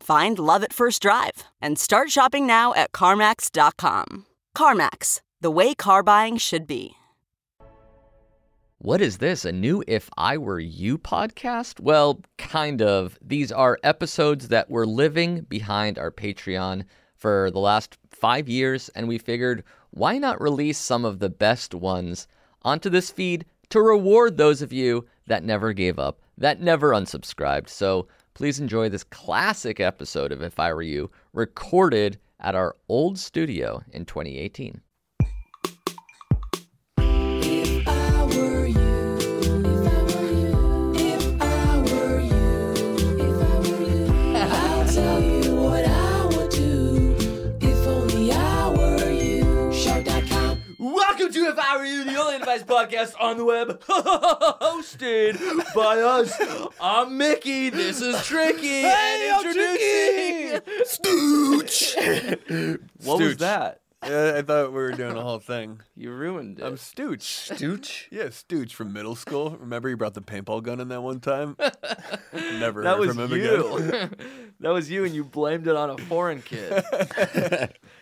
Find love at first drive and start shopping now at CarMax.com. CarMax, the way car buying should be. What is this? A new If I Were You podcast? Well, kind of. These are episodes that we're living behind our Patreon for the last five years, and we figured why not release some of the best ones onto this feed to reward those of you that never gave up, that never unsubscribed. So please enjoy this classic episode of If I Were You, recorded at our old studio in 2018. Podcast on the web, hosted by us. I'm Mickey. This is Tricky. Hey, and I'm introducing Stooch. What was that? Yeah, I thought we were doing a whole thing. You ruined it. I'm Stooch. Stooch? Yeah, Stooch from middle school. Remember you brought the paintball gun in that one time? Never that heard was from him you. again. that was you, and you blamed it on a foreign kid.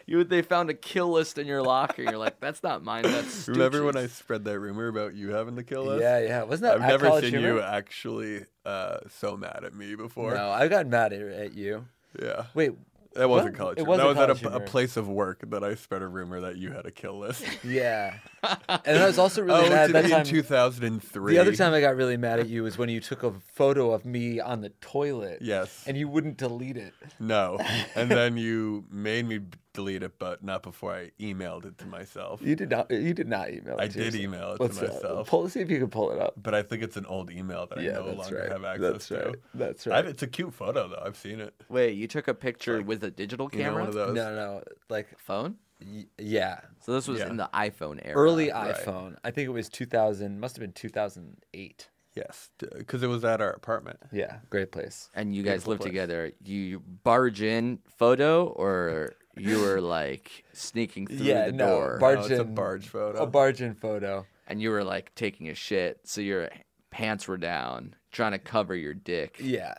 you they found a kill list in your locker. You're like, that's not mine. That's Remember when I spread that rumor about you having the kill list? Yeah, yeah. Wasn't that I've at never College seen Humor? you actually uh, so mad at me before. No, I got mad at, at you. Yeah. Wait, That wasn't What? college It humor. That was wasn't at a, a place of work that I spread a rumor that you had a kill list. yeah. and I was also really oh, mad to that me time. in 2003. the other time I got really mad at you was when you took a photo of me on the toilet. Yes. And you wouldn't delete it. No. And then you made me b- delete it, but not before I emailed it to myself. You did not. You did not email it. I to did yourself. email it Let's, to myself. pull, see if you can pull it up. But I think it's an old email that Yeah, I no that's longer right. have access That's to. right. That's I- right. it's a cute photo though. I've seen it. Wait, you took a picture with a digital You know, camera one of those. No, no, like phone? y- yeah, So this was Yeah. in the iPhone era. early right. iPhone. I think it was 2000. Must have been 2008. Yes, because it was at our apartment. Yeah, great place. and you guys Beautiful live place. together. You barge in photo, or you were like sneaking through Yeah, the no, door, bar- No, it's a barge photo. A barge in photo. and you were like taking a shit, so your pants were down, trying to cover your dick, Yeah,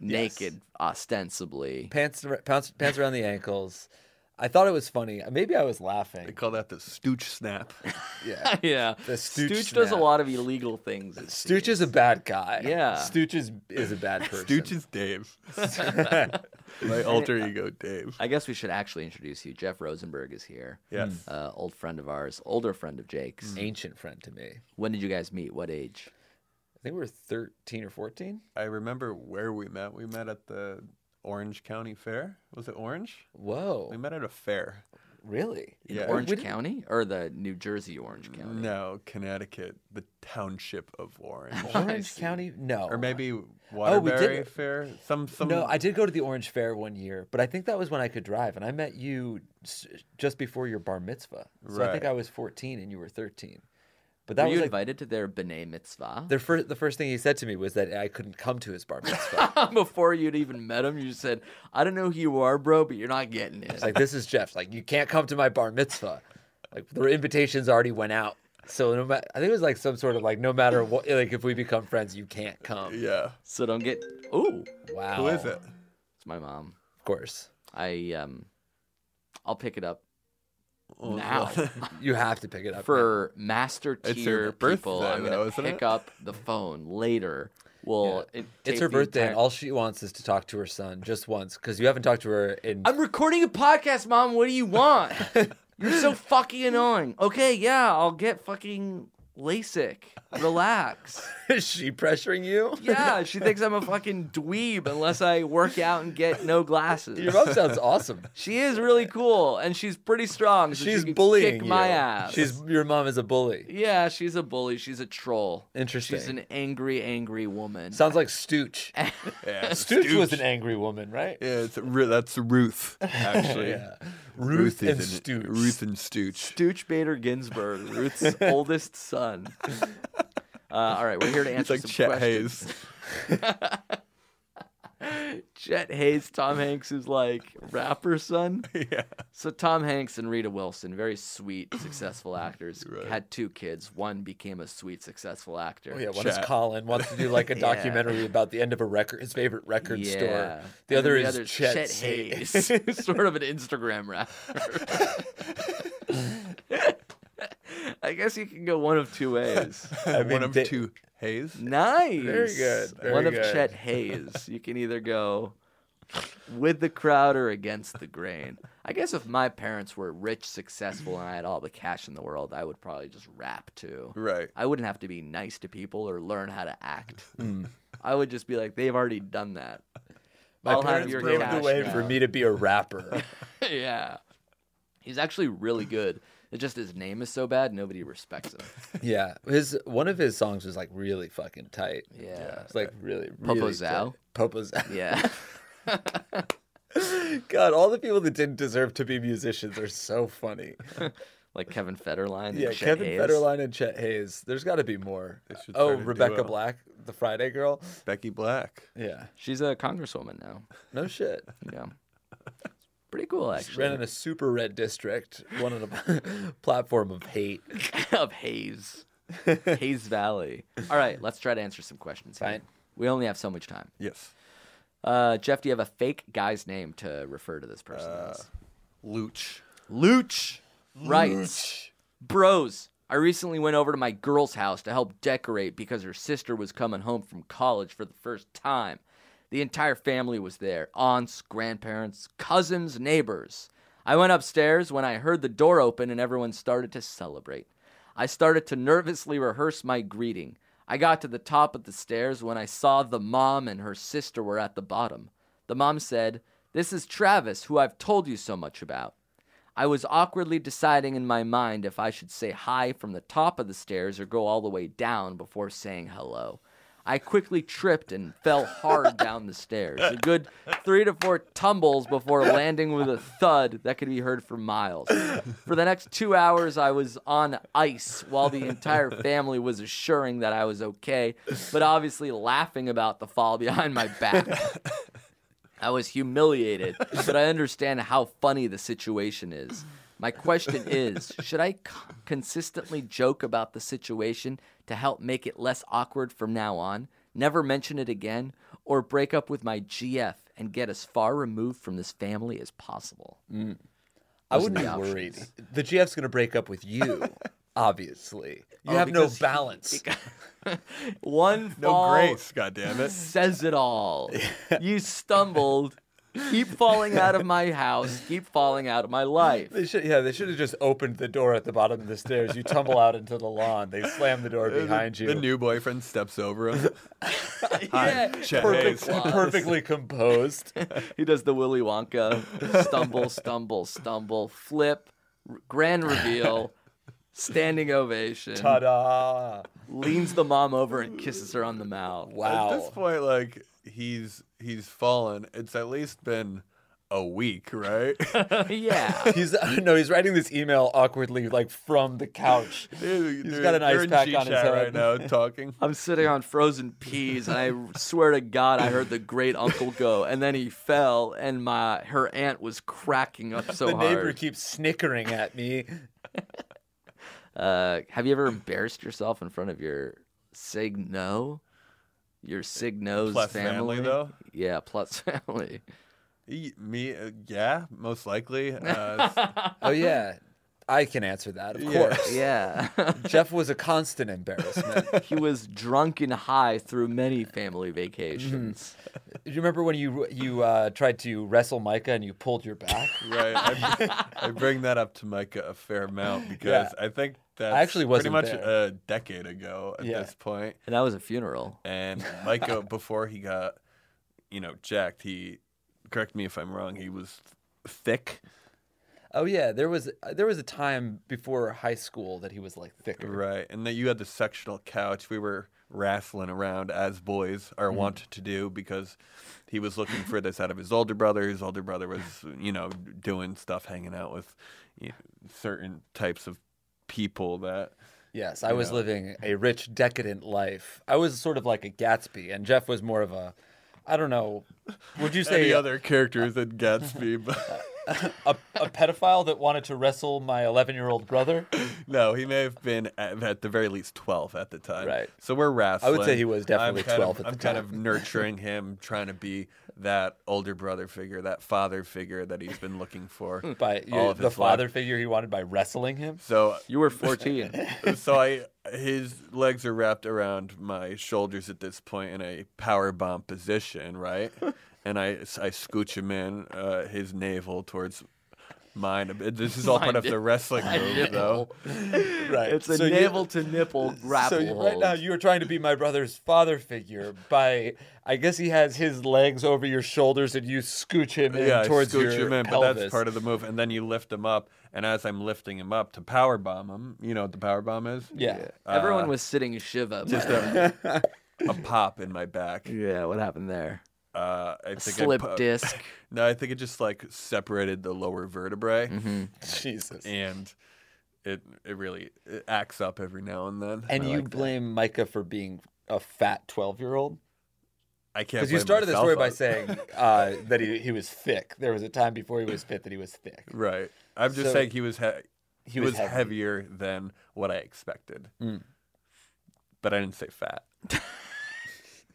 naked, ostensibly. pants, pants, pants around the ankles. I thought it was funny. Maybe I was laughing. they call that the stooch snap. Yeah, yeah, The Stooch Stooch does a lot of illegal things. it Stooch seems. is a bad guy. Yeah. Stooch is, is a bad person. Stooch is Dave. My alter ego, Dave. I guess we should actually introduce you. Jeff Rosenberg is here. Yes. Uh, old friend of ours, older friend of Jake's. ancient friend to me. When did you guys meet? What age? I think we were 13 or 14. I remember where we met. We met at the Orange County Fair. Was it Orange? Whoa, We met at a fair. really? In Yeah. Orange We didn't- County or the New Jersey Orange mm, County? No, Connecticut, the township of Orange. Orange. County? No. or maybe Oh, we Waterbury did- Fair. Some some. No, I did go to the Orange Fair one year, but I think that was when I could drive, and I met you just before your bar mitzvah. So I think I was 14 and you were 13. But that Were was you like invited to their B'nai Mitzvah? the first. The first thing he said to me was that I couldn't come to his bar mitzvah. Before you'd even met him, you said, I don't know who you are, bro, but you're not getting it. It's like this is Jeff. Like you can't come to my bar mitzvah. Like the invitations already went out. So no matter, I think it was like some sort of like no matter what, like if we become friends, you can't come. Yeah. so don't get. Ooh, Wow. Who is it? it's my mom. Of course, I um, I'll pick it up Well, now. you have to pick it up For master tier people, I'm gonna pick it? up the phone later. We'll Yeah. it- It's her birthday, and entire- all she wants is to talk to her son just once because you haven't talked to her in. I'm recording a podcast, mom. What do you want? You're so fucking annoying. Okay, yeah, I'll get fucking LASIK. Relax. is she pressuring you? Yeah, she thinks I'm a fucking dweeb unless I work out and get no glasses. Your mom sounds awesome. She is really cool and she's pretty strong. So She's she bullying kick my you. ass. She's your mom is a bully. yeah, she's a bully. She's a troll. Interesting. She's an angry, angry woman. Sounds like Stooch. Yeah, Stooch was an angry woman, right? Yeah, it's that's Ruth actually. Yeah. Ruth, and is an- Stooch. Ruth and Stooch. Stooch Bader Ginsburg, Ruth's oldest son. Uh, all right, we're here to It's answer like some Chet questions. Hayes. Chet Haze, Tom Hanks is like rapper son. yeah. So Tom Hanks and Rita Wilson, very sweet, successful actors, Right. had two kids. One became a sweet, successful actor. Oh yeah, one is Colin wants to do like a Yeah. documentary about the end of a record, his favorite record store. The And other then is other's Chet, Hayes, Hayes. sort of an Instagram rapper. I guess you can go one of two ways. I mean, One of they- two Hayes. Nice. Very good, very One of good. Chet Haze. You can either go with the crowd or against the grain. I guess if my parents were rich, successful, and I had all the cash in the world, I would probably just rap too. Right. I wouldn't have to be nice to people or learn how to act. Hmm. I would just be like, they've already done that. My I'll parents paved the cash way now. for me to be a rapper. yeah. He's actually really good. It's just his name is so bad, nobody respects him. yeah, his one of his songs was like really fucking tight. Yeah. It's like really, really Popozao? tight. Popozao. Yeah. God, all the people that didn't deserve to be musicians are so funny. like Kevin Federline. and Yeah, Chet Kevin Hayes. Federline and Chet Haze. There's got to be more. Oh, Rebecca duo. Black, the Friday girl. Becky Black. Yeah, She's a congresswoman now. no shit. Yeah. Pretty cool, actually. Ran in a super red district, one on a platform of hate. of Hayes. Hayes Valley. All right, let's try to answer some questions. here. Fine. We only have so much time. Yes. Uh, Jeff, do you have a fake guy's name to refer to this person as? Luch. Luch writes, Bros, I recently went over to my girl's house to help decorate because her sister was coming home from college for the first time. The entire family was there aunts, grandparents, cousins, neighbors. I went upstairs when I heard the door open and everyone started to celebrate. I started to nervously rehearse my greeting. I got to the top of the stairs when I saw the mom and her sister were at the bottom. The mom said, This is Travis, who I've told you so much about. I was awkwardly deciding in my mind if I should say hi from the top of the stairs or go all the way down before saying hello. I quickly tripped and fell hard down the stairs, a good three to four tumbles before landing with a thud that could be heard for miles. For the next two hours, I was on ice while the entire family was assuring that I was okay, but obviously laughing about the fall behind my back. I was humiliated, but I understand how funny the situation is. My question is should I c- consistently joke about the situation to help make it less awkward from now on, never mention it again, or break up with my GF and get as far removed from this family as possible? Mm. I wouldn't be the worried. The GF's going to break up with you, obviously. You Oh, have no because he- balance. One No fall grace, goddammit. says it all. You stumbled. Keep falling out of my house. Keep falling out of my life. They should, yeah, they should have just opened the door at the bottom of the stairs. You tumble out into the lawn. They slam the door behind you. The new boyfriend steps over him. Yeah, Perfect, perfectly composed. He does the Willy Wonka stumble, stumble, stumble, flip, r- grand reveal, standing ovation, Ta-da! leans the mom over and kisses her on the mouth. Wow. At this point, like he's he's fallen. It's at least been a week, right? yeah. He's no, he's writing this email awkwardly, like from the couch. Dude, He's they're- got an they're ice in pack on his head. right now, talking. I'm sitting on frozen peas, and I swear to God, I heard the great uncle go, and then he fell, and my her aunt was cracking up so the neighbor keeps snickering at me. Uh, have you ever embarrassed yourself in front of your sig no, your sig no's Plus family, though? Yeah, plus family. He- me, uh, yeah, most likely. Uh, Oh yeah, I can answer that. Of Yeah. course. Yeah. Jeff was a constant embarrassment. he was drunk and high through many family vacations. Do you remember when you you uh, tried to wrestle Micah and you pulled your back? right. I, I bring that up to Micah a fair amount because I think that's actually wasn't pretty much there. a decade ago at Yeah. this point. And that was a funeral. And Micah, before he got, you know, jacked, he correct me if I'm wrong. He was thick. Oh yeah, there was there was a time before high school that he was like thicker. Right. And then you had the sectional couch. We were wrestling around as boys are mm-hmm. wont to do because he was looking for this out of his older brother. His older brother was, you know, doing stuff, hanging out with you know, certain types of people that. Yes, I was know. living a rich, decadent life. I was sort of like a Gatsby, and Jeff was more of a, I don't know, would you say Any other characters than Gatsby, but a, a pedophile that wanted to wrestle my 11 year old brother? no, he may have been at, at the very least twelve at the time. Right. So we're wrestling. I would say he was definitely 12 Of, at the time. I'm kind of nurturing him, trying to be that older brother figure, that father figure that he's been looking for. By all of the his life. father figure he wanted by wrestling him? So You were 14. so I his legs are wrapped around my shoulders at this point in a power bomb position, right? And I I scooch him in uh, his navel towards mine. This is all part of the wrestling move, though. Right. It's a So you- navel to nipple grapple So you- right now you are trying to be my brother's father figure by I guess he has his legs over your shoulders and you scooch him in Yeah, I towards scooch your him in, pelvis. but that's part of the move. And then you lift him up, and as I'm lifting him up to power bomb him, you know what the power bomb is? yeah. Everyone Uh, was sitting Shiva. just a, a pop in my back. yeah, what happened there? Uh, I think I Slip pu- disc. No, I think it just like separated the lower vertebrae. Mm-hmm. Jesus. and it it really it acts up every now and then. And I you like that. blame Micah for being a fat 12 year old? I can't Because you blame started the myself story by on- saying uh, that he, he was thick. There was a time before he was fit that he was thick. right. I'm just So- saying he was he- he, He was, was heavy. heavier than what I expected. Mm. But I didn't say fat.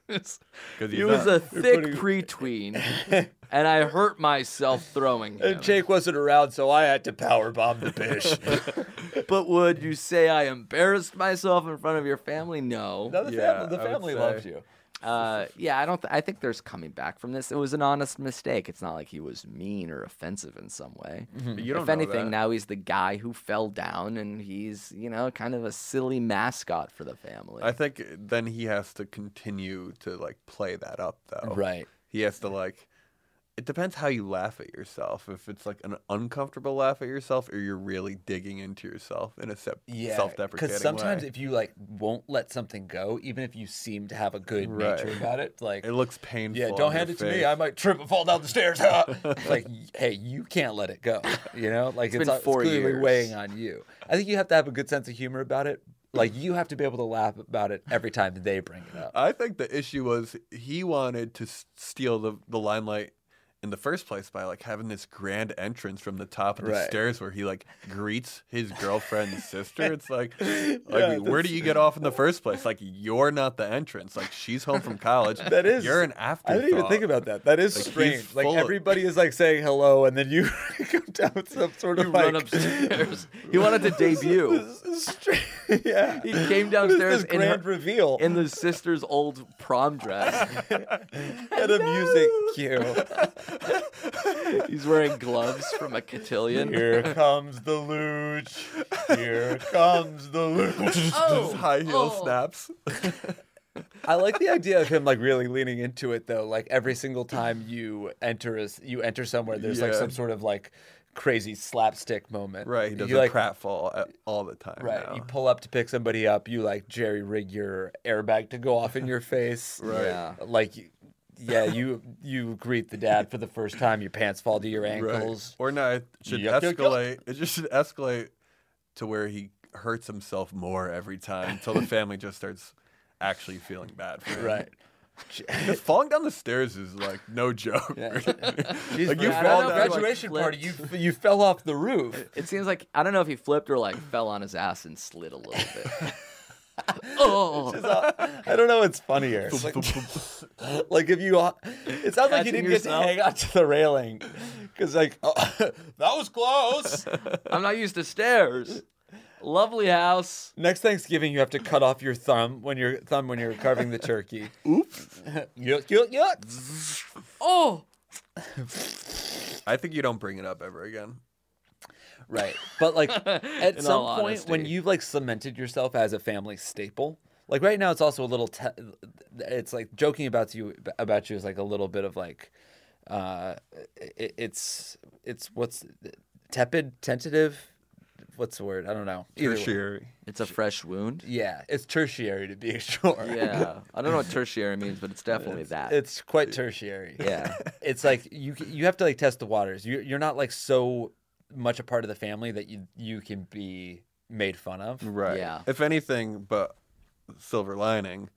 Because He was a thick pretween, and I hurt myself throwing him. And Jake wasn't around, so I had to power bomb the bish. But would you say I embarrassed myself in front of your family? No. no, the, Yeah, family, the family loves you. Uh, yeah, I don't. Th- I think there's coming back from this. It was an honest mistake. It's not like he was mean or offensive in some way. But you don't if know anything, that. now he's the guy who fell down, and he's you know kind of a silly mascot for the family. I think then he has to continue to like play that up though. Right. He has to like. It depends how you laugh at yourself. If it's like an uncomfortable laugh at yourself, or you're really digging into yourself in a se- Yeah, self-deprecating because sometimes way. if you like won't let something go, even if you seem to have a good nature about it, like it looks painful. yeah, don't hand it to me. I might trip and fall down the stairs. Like, hey, you can't let it go. You know, like it's, been it's four clearly years. weighing on you. I think you have to have a good sense of humor about it. Like you have to be able to laugh about it every time they bring it up. I think the issue was he wanted to steal the, the limelight in the first place by like having this grand entrance from the top of the Right. stairs where he like greets his girlfriend's sister. It's like, like Yeah, where do you get off in the first place? Like you're not the entrance. Like she's home from college. That is- you're an after. I didn't even think about that. That is Like, strange. Like full of- everybody is like saying hello, and then you come down with some sort you of like run upstairs. he wanted to debut. Straight- yeah. He came downstairs this in grand her- reveal in the sister's old prom dress. and a music cue. He's wearing gloves from a cotillion. Here comes the luge. Here comes the luge. Just oh. high heel Oh. snaps. I like the idea of him like really leaning into it though. Like every single time you enter a, you enter somewhere, there's like some sort of like crazy slapstick moment. Right. He does you a like pratfall all the time. right. now. You pull up to pick somebody up. You like jerry rig your airbag to go off in your face. Right. Yeah. Like. Yeah, you you greet the dad for the first time. Your pants fall to your Right. ankles. Or no, it should Yuck, yuck, yuck. escalate. It just should escalate to where he hurts himself more every time until the family just starts actually feeling bad for him. Right. Just falling down the stairs is like no joke. Jeez, Like, you a fall down- graduation like, party, you you fell off the roof. It seems like I don't know if he flipped or like fell on his ass and slid a little bit. oh, I don't know what's funnier. Like, like if you, it sounds like you didn't yourself? get to hang on to the railing, because like oh, that was close. I'm not used to stairs. Lovely house. Next Thanksgiving, you have to cut off your thumb when you're thumb when you're carving the turkey. Oops. yuck yuck yuck. Oh, I think you don't bring it up ever again. Right, but like at In some all point when you've like cemented yourself as a family staple. Like right now, it's also a little. Te- it's like joking about you about you is like a little bit of like, uh, it, it's it's what's tepid, tentative. What's the word? I don't know. Either way. Tertiary. It's a fresh wound. Yeah, it's tertiary to be sure. Yeah, I don't know what tertiary means, but it's definitely that. It's quite tertiary. yeah, It's like you you have to like test the waters. You you're not like so much a part of the family that you you can be made fun of. Right. Yeah. If anything, but silver lining,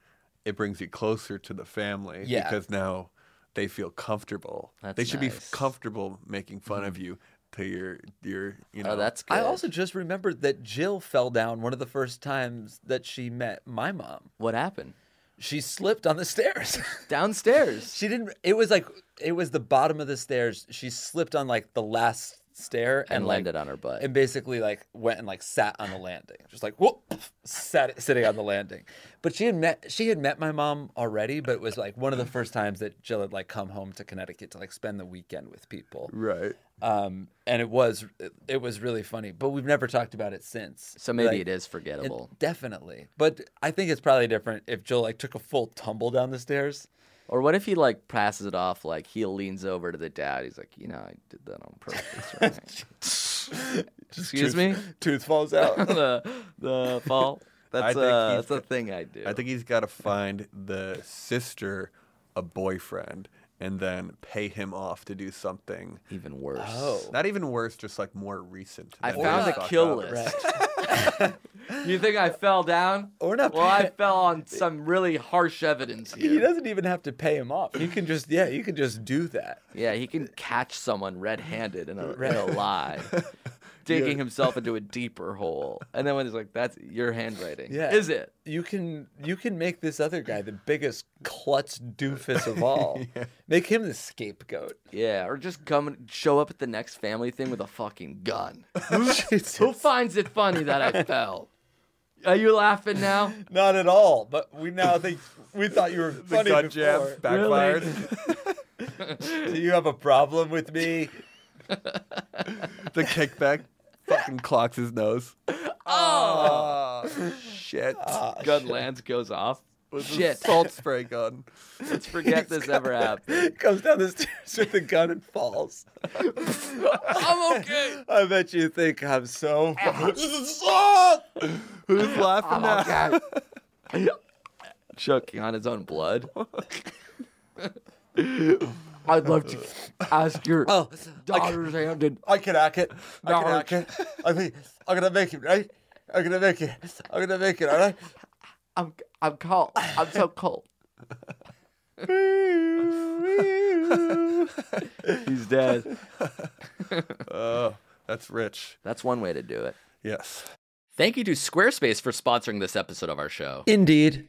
it brings you closer to the family Yeah. because now they feel comfortable. That's they should be comfortable making fun of mm-hmm. you to your your you oh, know. oh, that's good. I also just remembered that Jill fell down one of the first times that she met my mom. what happened She slipped on the stairs. downstairs. she didn't it was like it was the bottom of the stairs. She slipped on like the last stair and, and like, landed on her butt. and basically like went and like sat on the landing, just like whoop, sat sitting on the landing. But she had met she had met my mom already, but it was like one of the first times that Jill had like come home to Connecticut to like spend the weekend with people. right. Um, and it was it was really funny, but we've never talked about it since. so maybe Like, it is it- forgettable. definitely, but I think it's probably different if Jill like took a full tumble down the stairs. Or what if he like passes it off? Like he leans over to the dad. He's like, you know, I did that on purpose. Right? Excuse me. Tooth falls out. the the fall. That's think uh, that's a thing I do. I think he's got to find the sister a boyfriend and then pay him off to do something even worse. oh, not even worse, just like more recent. I found this a fuck kill up. list. you think I fell down? Or not Well, I fell on some really harsh evidence he doesn't even have to pay him off. You can just yeah, you can just do that. Yeah, he can catch someone red-handed in a, in a lie, digging himself into a deeper hole. And then when he's like, "That's your handwriting," Yeah. is it? You can you can make this other guy the biggest klutz doofus of all. Make him the scapegoat. Yeah, or just come and show up at the next family thing with a fucking gun. Who, who finds it funny that I fell? Are you laughing now? Not at all. But we now think we thought you were The funny gun before. jab backfired. Do you have a problem with me? the kickback fucking clocks his nose. Oh, ah, shit. Ah, gun lands, goes off. With the Shit. Salt spray gun. Let's forget this ever happened. Comes down the stairs with a gun and falls. I'm okay. I bet you think I'm so. Ah. this is salt. Who's laughing oh, now? Okay. Choking on his own blood. I'd love to ask your Oh, daughter's hand in I can hack it. I can No. hack it. I think I'm gonna make it, right? I'm gonna make it. I'm gonna make it, all right? I'm I'm cold. I'm so cold. He's dead. Oh, that's rich. That's one way to do it. Yes. Thank you to Squarespace for sponsoring this episode of our show. Indeed.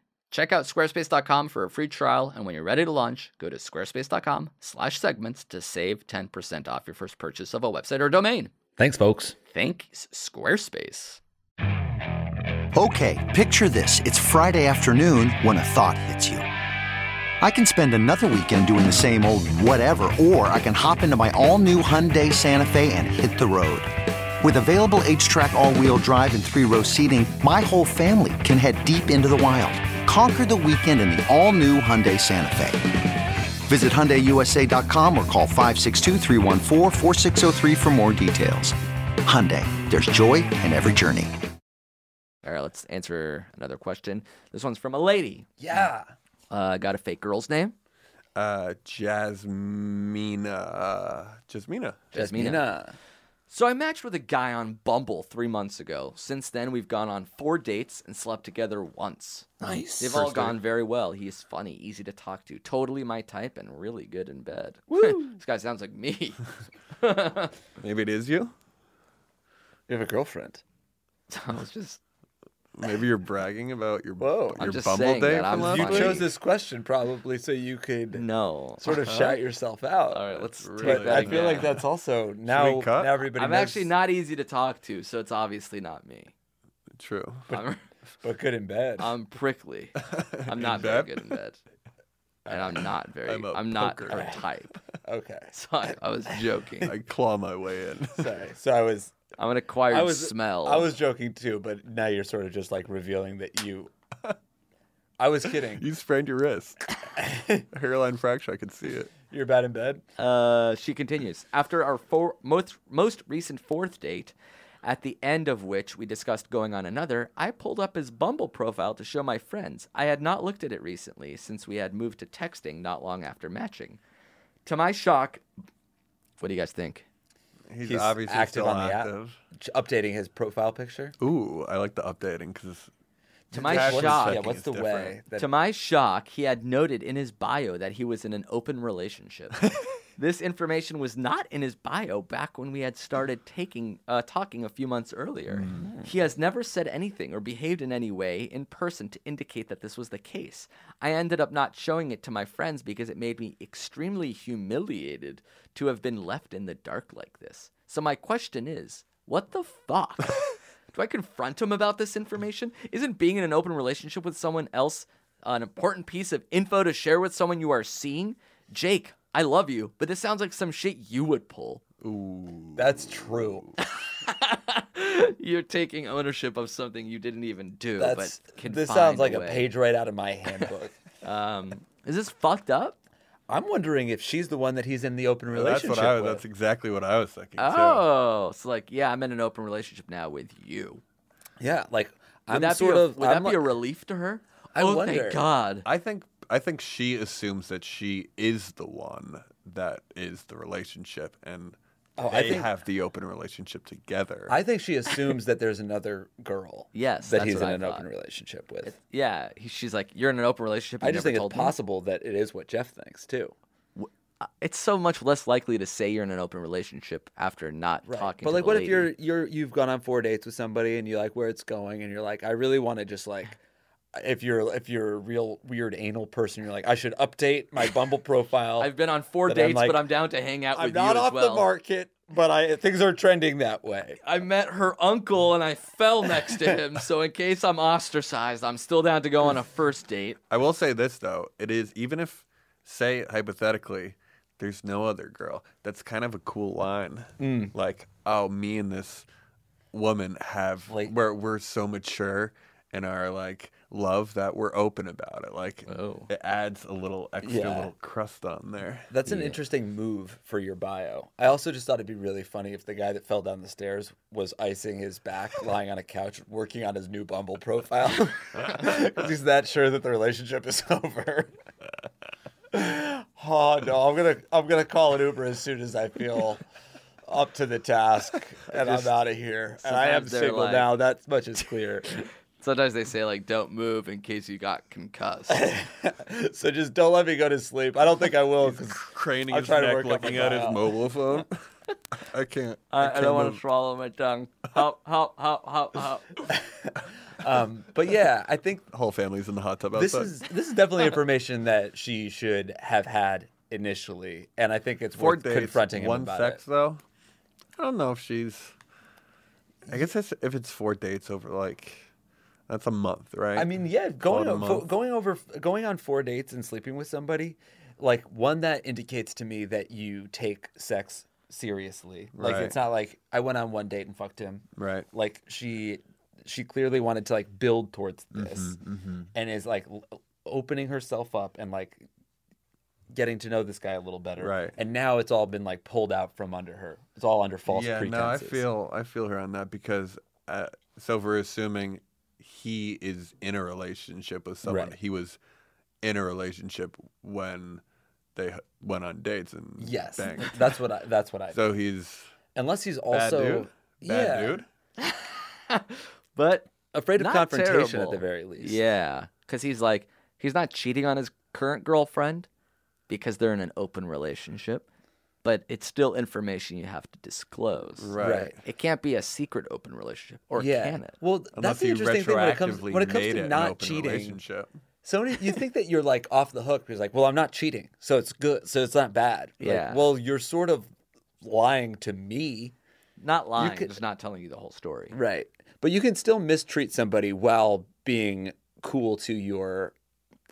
Check out squarespace.com for a free trial, and when you're ready to launch, go to squarespace.com/segments to save 10% off your first purchase of a website or domain. Thanks, folks. Thanks, Squarespace. Okay, picture this. It's Friday afternoon when a thought hits you. I can spend another weekend doing the same old whatever, or I can hop into my all new Hyundai Santa Fe and hit the road. With available HTRAC, all wheel drive, and three row seating, my whole family can head deep into the wild. Conquer the weekend in the all new Hyundai Santa Fe. Visit HyundaiUSA.com or call 562-314-4603 for more details. Hyundai, there's joy in every journey. All right, let's answer another question. This one's from a lady. Yeah. Uh, got a fake girl's name. Uh, Jasmina. Uh, Jasmina. Jasmina. So I matched with a guy on Bumble three months ago. Since then, we've gone on four dates and slept together once. Nice. They've all gone very well. He is funny, easy to talk to, totally my type, and really good in bed. this guy sounds like me. Maybe it is you. You have a girlfriend. I was just Maybe you're bragging about your Whoa. your I'm just Bumble saying date that from I'm last You funny. week? chose this question probably so you could no. sort of shout yourself out. All right, let's That's take that I feel like that's also now, cut? now everybody I'm knows, actually not easy to talk to, so it's obviously not me. True. I'm, but good in bed. I'm prickly. I'm not In very bed? good in bed, and I'm not very. I'm I'm, a not poker. her type. okay. So I, I was joking. I claw my way in. Sorry. So I was I'm an acquired I was smell. I was joking too, but now you're sort of just like revealing that you I was kidding. you sprained your wrist. Hairline fracture. I could see it. You're bad in bed? Uh, she continues. After our four, most most recent fourth date, at the end of which we discussed going on another, I pulled up his Bumble profile to show my friends. I had not looked at it recently since we had moved to texting not long after matching. To my shock, what do you guys think? He's, He's obviously active still on the app. active. Ch- Updating his profile picture? Ooh, I like the updating because To my What's- shock, yeah, what's the different. way that To my shock, he had noted in his bio that he was in an open relationship. this information was not in his bio back when we had started taking uh, talking a few months earlier. He has never said anything or behaved in any way in person to indicate that this was the case. I ended up not showing it to my friends because it made me extremely humiliated to have been left in the dark like this. So my question is, what the fuck? Do I confront him about this information? Isn't being in an open relationship with someone else an important piece of info to share with someone you are seeing? Jake, I love you, but this sounds like some shit you would pull. Ooh. That's true. You're taking ownership of something you didn't even do, That's but can this find sounds like a way. page right out of my handbook. Um, is this fucked up? I'm wondering if she's the one that he's in the open that's relationship what I was. with. That's exactly what I was thinking too. Oh, so like, yeah, I'm in an open relationship now with you. Yeah, like Would I'm that sort be a, of. would I'm that be a relief to her? I oh, wonder. thank God. I think I think she assumes that she is the one that is the relationship, and Oh, I they think- have the open relationship together. I think she assumes that there's another girl. Yes, that he's in I an thought. open relationship with. Yeah, he, she's like, you're in an open relationship. You I just never think told it's me?" possible that it is what Jeff thinks too. Uh, it's so much less likely to say you're in an open relationship after not talking. But to like, the what if you're you're you've gone on four dates with somebody and you like where it's going and you're like, I really want to just like, if you're if you're a real weird anal person, you're like, I should update my Bumble profile. I've been on four That I'm dates, like, but I'm down to hang out I'm with not you as off well. the market, but I things are trending that way. I met her uncle and I fell next to him, so in case I'm ostracized, I'm still down to go on a first date. I will say this though: it is even if, say hypothetically, there's no other girl. That's kind of a cool line. Mm. Like, oh, me and this woman have Like- we're we're so mature and are like love that we're open about it. Like, Oh. it adds a little extra Yeah. little crust on there. That's an interesting move for your bio. I also just thought it'd be really funny if the guy that fell down the stairs was icing his back, lying on a couch, working on his new Bumble profile. 'Cause he's that sure that the relationship is over. oh no, I'm gonna I'm gonna call an Uber as soon as I feel up to the task and I'm out of here. And I am single like- now. That much is clear. Sometimes they say like, "Don't move in case you got concussed." so just don't let me go to sleep. I don't think I will. 'cause Craning I'm his trying to neck, work on my looking at his bio. mobile phone. I can't. I, I can't don't want move. to swallow my tongue. How how how how how? Um, but yeah, I think whole family's in the hot tub this is this is definitely information that she should have had initially, and I think it's Four worth dates, confronting him one about sex it. though. I don't know if she's. I guess it's, if it's four dates over like, that's a month, right? I mean, yeah, going o- going over going on four dates and sleeping with somebody, like one that indicates to me that you take sex seriously. Like Right. it's not like I went on one date and fucked him. right. Like she she clearly wanted to like build towards this Mm-hmm, and is like l- opening herself up and like getting to know this guy a little better. Right. And now it's all been like pulled out from under her. It's all under false yeah, pretenses. no, I feel I feel her on that because uh, so we're assuming he is in a relationship with someone. Right. He was in a relationship when they went on dates and Yes. banged. That's what I that's what I So he's Unless he's also bad also dude. Bad yeah, dude. But afraid of not confrontation at the very least. Yeah, because he's like he's not cheating on his current girlfriend because they're in an open relationship, but it's still information you have to disclose. Right. Right. It can't be a secret open relationship, or yeah. can it? Well, Unless that's the interesting thing when it comes when it comes to it an not open cheating. relationship. So you think that you're like off the hook because like, well, I'm not cheating, so it's good, so it's not bad. Like, Yeah. well, you're sort of lying to me, Not lying, could- just not telling you the whole story. right? But you can still mistreat somebody while being cool to your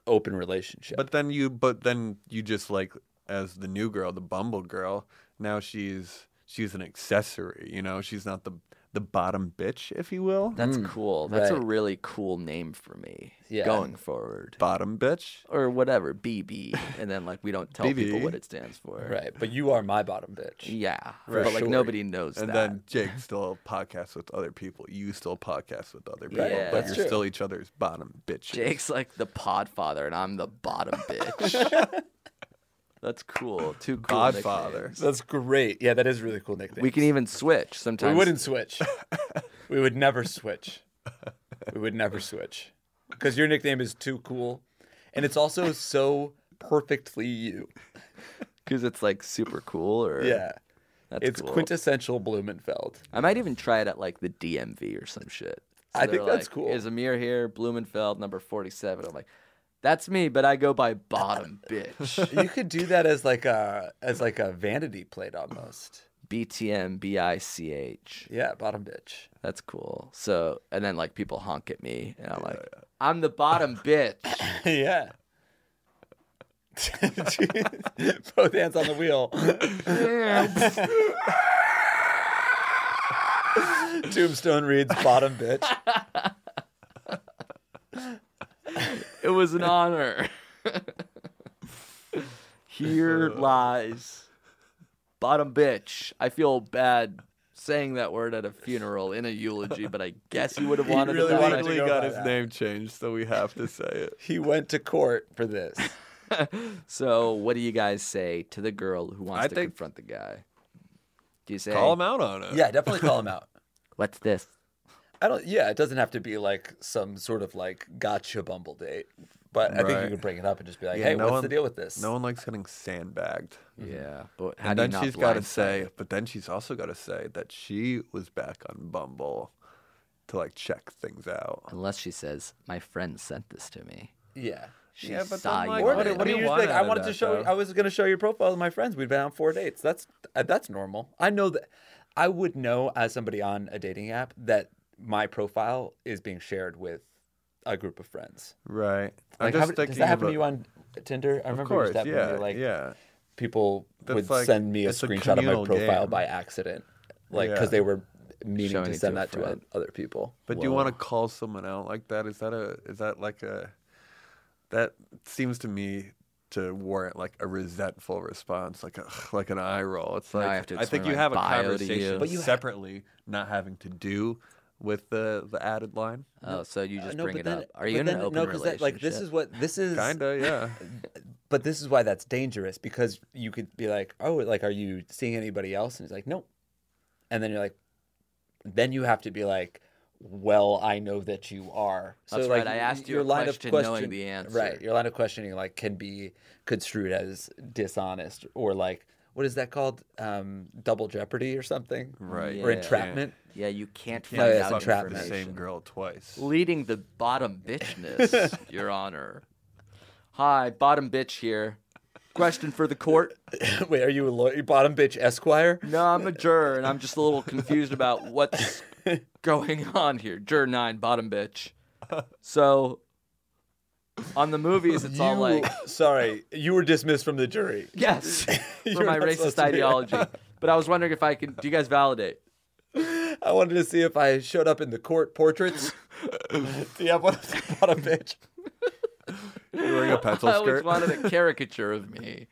open relationship. But then you, but then you just like as the new girl, the Bumble girl. Now she's she's an accessory. You know, she's not the the bottom bitch, if you will. That's hmm. cool. That's a really cool name for me Yeah. going forward. Bottom bitch. Or whatever, BB. and then like we don't tell people what it stands for. right, but you are my bottom bitch. Yeah. For but like sure. nobody knows And that. then Jake still podcasts with other people. You still podcast with other people, Yeah. but you're true. still each other's bottom bitch. Jake's like the podfather and I'm the bottom bitch. That's cool. Two cool Godfather. nicknames. That's great. Yeah, that is really cool nickname. We can even switch sometimes. We wouldn't switch. we would never switch. We would never switch. Because your nickname is too cool. And it's also so perfectly you. because it's like super cool or Yeah. That's it's cool. quintessential Blumenfeld. I might even try it at like the DMV or some shit. I they're think that's cool. Is Amir here? Blumenfeld, number forty-seven. I'm like, that's me, but I go by uh, bottom bitch. You could do that as like a as like a vanity plate almost. BTM B I C H. Yeah, bottom bitch. That's cool. So and then like people honk at me, and I'm like, I'm the bottom bitch. yeah. Both hands on the wheel. Tombstone reads bottom bitch. It was an honor. Here lies bottom bitch. I feel bad saying that word at a funeral in a eulogy, but I guess he would have wanted really to die. wanted to go got his that. name changed, so we have to say it. He went to court for this. So, what do you guys say to the girl who wants I to think- confront the guy? Do you say, Call him out on it. Yeah, definitely call him out. "What's this?" I don't. Yeah, it doesn't have to be like some sort of like gotcha bumble date, but I think you Right. can bring it up and just be like, Yeah, "Hey, no what's one- the deal with this?" No one likes getting sandbagged. Yeah, but how and do you then not she's got to blindside say, but then she's also got to say that she was back on Bumble to like check things out. unless she says, "My friend sent this to me." Yeah. She Yeah, but saw then, like, you Or on what what, it. do- do you you just want? I of wanted to that, show. though? I was gonna show your profile to my friends. We've been on four dates. That's uh, that's normal. I know that. I would know as somebody on a dating app that my profile is being shared with a group of friends. Right. Like, I'm how, just does that happen of to you on Tinder? I remember Of course, used to happen to yeah, me, like yeah. people That's would like- send me a it's a screenshot of my profile game. by accident, like because Yeah. they were meaning Showing to it to send that to friend. o- other people. But do you want to call someone out like that? Is that a is that like a that seems to me to warrant like a resentful response, like a like an eye roll. It's Now I like have to I think you have a conversation you. But you ha- separately, not having to do with the the added line. Oh, so you just Uh, no, bring it then- up? Are you in then, an open no, 'cause relationship? that, like this is what this is. Kinda, yeah. But this is why that's dangerous because you could be like, oh, like, are you seeing anybody else? And he's like, no. And then you're like, then you have to be like, well, I know that you are. So That's like, right, I asked you your a line question of knowing the answer. Right, your line of questioning like can be construed as dishonest or like, what is that called? Um, double jeopardy or something? Right. Or entrapment? Yeah, you can't Can't find yeah, out fuck fuck the same girl twice. Leading the bottom bitchness, Your Honor. Hi, bottom bitch here. Question for the court. Wait, are you a lawyer? Bottom bitch Esquire? No, I'm a juror, and I'm just a little confused about what's going on here. Juror nine, bottom bitch. So, on the movies, it's all like, sorry, you were dismissed from the jury. yes, for You're my not racist to be- ideology. But I was wondering if I can. Do you guys validate? I wanted to see if I showed up in the court portraits. Do you have one of the bottom bitch? You're wearing a pencil I always skirt. wanted a caricature of me.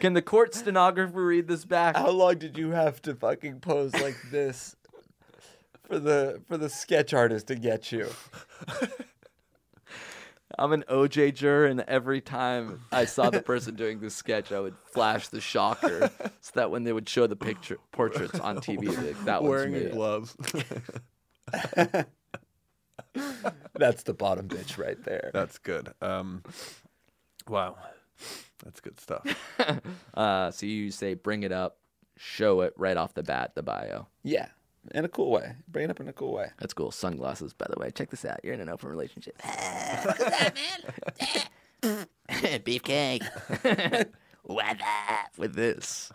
Can the court stenographer read this back? How long did you have to fucking pose like this for the for the sketch artist to get you? I'm an OJ juror, and every time I saw the person doing this sketch, I would flash the shocker, so that when they would show the picture portraits on TV, they'd be like, that one's wearing me. gloves. That's the bottom bitch right there. That's good. Um, wow, that's good stuff. Uh, so you say, bring it up, show it right off the bat, the bio. Yeah, in a cool way. Bring it up in a cool way. That's cool. Sunglasses, by the way. Check this out. You're in an open relationship. What's that, man? Beefcake. what up with this?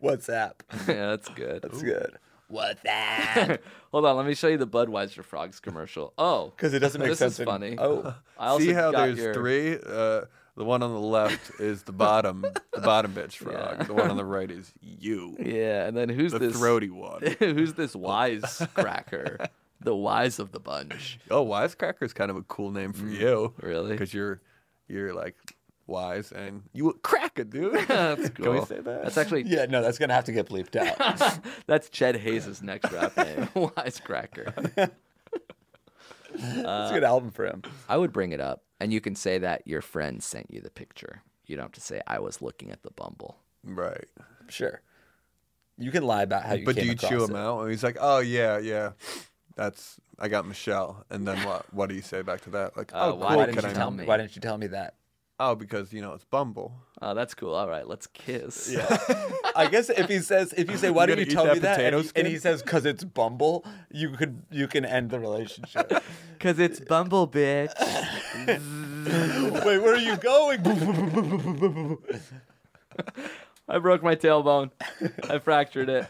What's up? yeah, that's good. That's good. What's that? Hold on, let me show you the Budweiser Frogs commercial. Oh, Because it doesn't make this sense. is in- funny. Oh, I also See how got there's your- three? Uh, the one on the left is the bottom, the bottom bitch frog. Yeah. The one on the right is you, Yeah, and then who's the this throaty one. who's this wise cracker? the wise of the bunch. Oh, wisecracker's kind of a cool name for mm, you, Really? because you're you're like wise and you crack it, dude. That's Can we say that? That's actually yeah. No, that's gonna have to get bleeped out. that's Chet Haze' next rap name. Wisecracker. it's a good uh, album for him. I would bring it up, and you can say that your friend sent you the picture. You don't have to say I was looking at the Bumble. right. Sure. You can lie about how you But do you chew across him it. out? And he's like, "Oh yeah, yeah, that's I got Michelle." And then what? What do you say back to that? Like, Uh, "Oh, why cool, didn't didn't can you I tell know?" me? Why didn't you tell me that? Oh, because you know it's Bumble. Oh, that's cool. All right, let's kiss. Yeah. I guess if he says, if you say, "Why You don't you tell that me that?" And he, and he says, "Cause it's Bumble," you could you can end the relationship. Cause it's Bumble, bitch. Wait, where are you going? I broke my tailbone. I fractured it.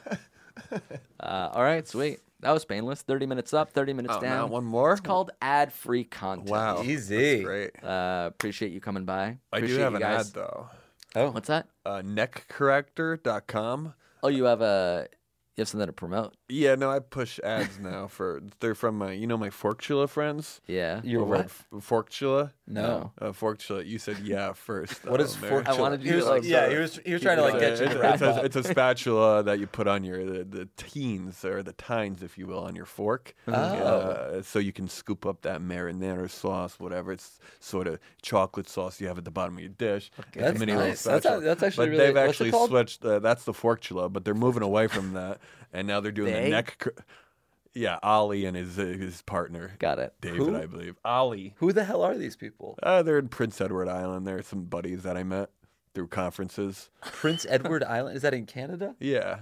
Uh, all right, sweet. That was painless. Thirty minutes up, thirty minutes Oh, down. now one more. It's called ad-free content. Wow, Easy. That's great. Uh, appreciate you coming by. I do Appreciate have you an guys. ad though. Oh, What's that? Uh, neckcorrector.com. Oh, you have a you have something to promote. Yeah, no, I push ads now for they're from my you know my Forkchula friends. Yeah. You're Over what? F- Forkchula. No. Uh, Forkchula. You said yeah first. What is though, Mary. fork? I wanted you to, like, like, yeah, uh, he was he was trying to like get you to it's, it's, a, it's a spatula that you put on your the, the teens or the tines, if you will, on your fork, Oh. uh, so you can scoop up that marinara sauce, whatever it's sort of chocolate sauce you have at the bottom of your dish. It's a That's mini nice. That's- spatula. that's actually but really- they've actually switched. Uh, that's the forkchula, but they're moving away from that, and now they're doing They? Neck. cr- Yeah, Ollie and his uh, his partner, Got it. David, Who? I believe. Ollie. Who the hell are these people? Uh, they're in Prince Edward Island. They're some buddies that I met through conferences. Prince Edward Island? Is that in Canada? Yeah.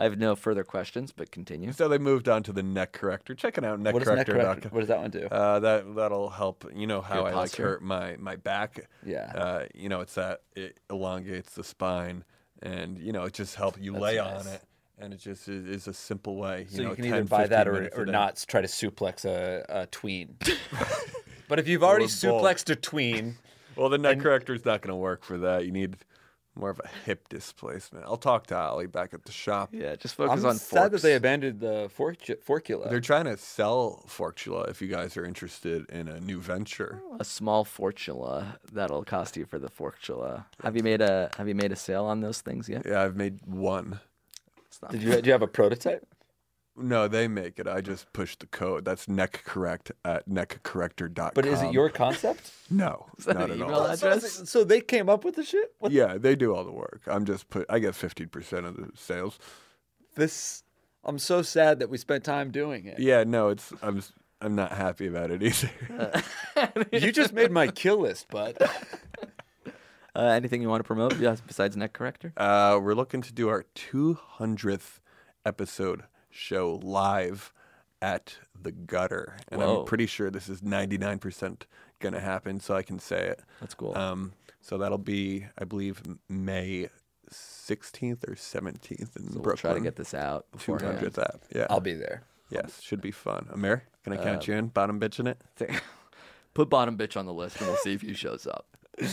I have no further questions, but continue. So they moved on to the neck corrector. Check it out, What does neck corrector? What does that one do? Uh, that that'll help. You know how Your I like hurt my my back. Yeah. Uh, you know it's that it elongates the spine, and you know it just helps you lay nice. on it, and it just is, is a simple way. You so know, you can 10, either buy that or, or not try to suplex a, a tween. but if you've already both. suplexed a tween, Well, the neck corrector is not going to work for that. You need more of a hip displacement. I'll talk to Ali back at the shop. Yeah, just focus I'm on sad that they abandoned the fork, forkula. They're trying to sell Fortula if you guys are interested in a new venture. a small fortula that'll cost you for the fortula. Have you made a Have you made a sale on those things yet? Yeah, I've made one. It's Did you, do you have a prototype? No, they make it. I just push the code. That's neck correct at neckcorrector.com. But is it your concept? No, that not an at email all. address? So they came up with the shit? What Yeah, they do all the work. I'm just put. I get 15% of the sales. this? I'm so sad that we spent time doing it. Yeah, no, it's. I'm. s- I'm not happy about it either. You just made my kill list, bud. Uh, anything you want to promote? Yes, besides Neck Corrector. Uh, we're looking to do our 200th episode show live at the gutter. And Whoa. I'm pretty sure this is 99% going to happen, so I can say it. That's cool. Um, so that'll be, I believe, May 16th or 17th in So we'll Brooklyn. try to get this out beforehand. 200th app. Yeah. I'll be there. Yes, should be fun. Amir, can I Uh, count you in? Bottom bitch in it? Put bottom bitch on the list, and we'll see if he shows up.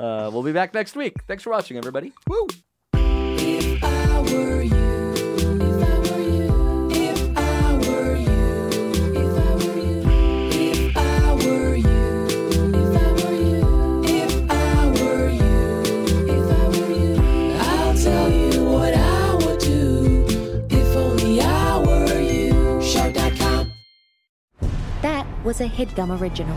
Uh, we'll be back next week. Thanks for watching, everybody. Woo! If I were you, if I were you, if I were you, if I were you, if I were you, if I were you, if I were you, if I were you, I'll tell you what I would do if only I were you. Shark.com. That was a headgum original.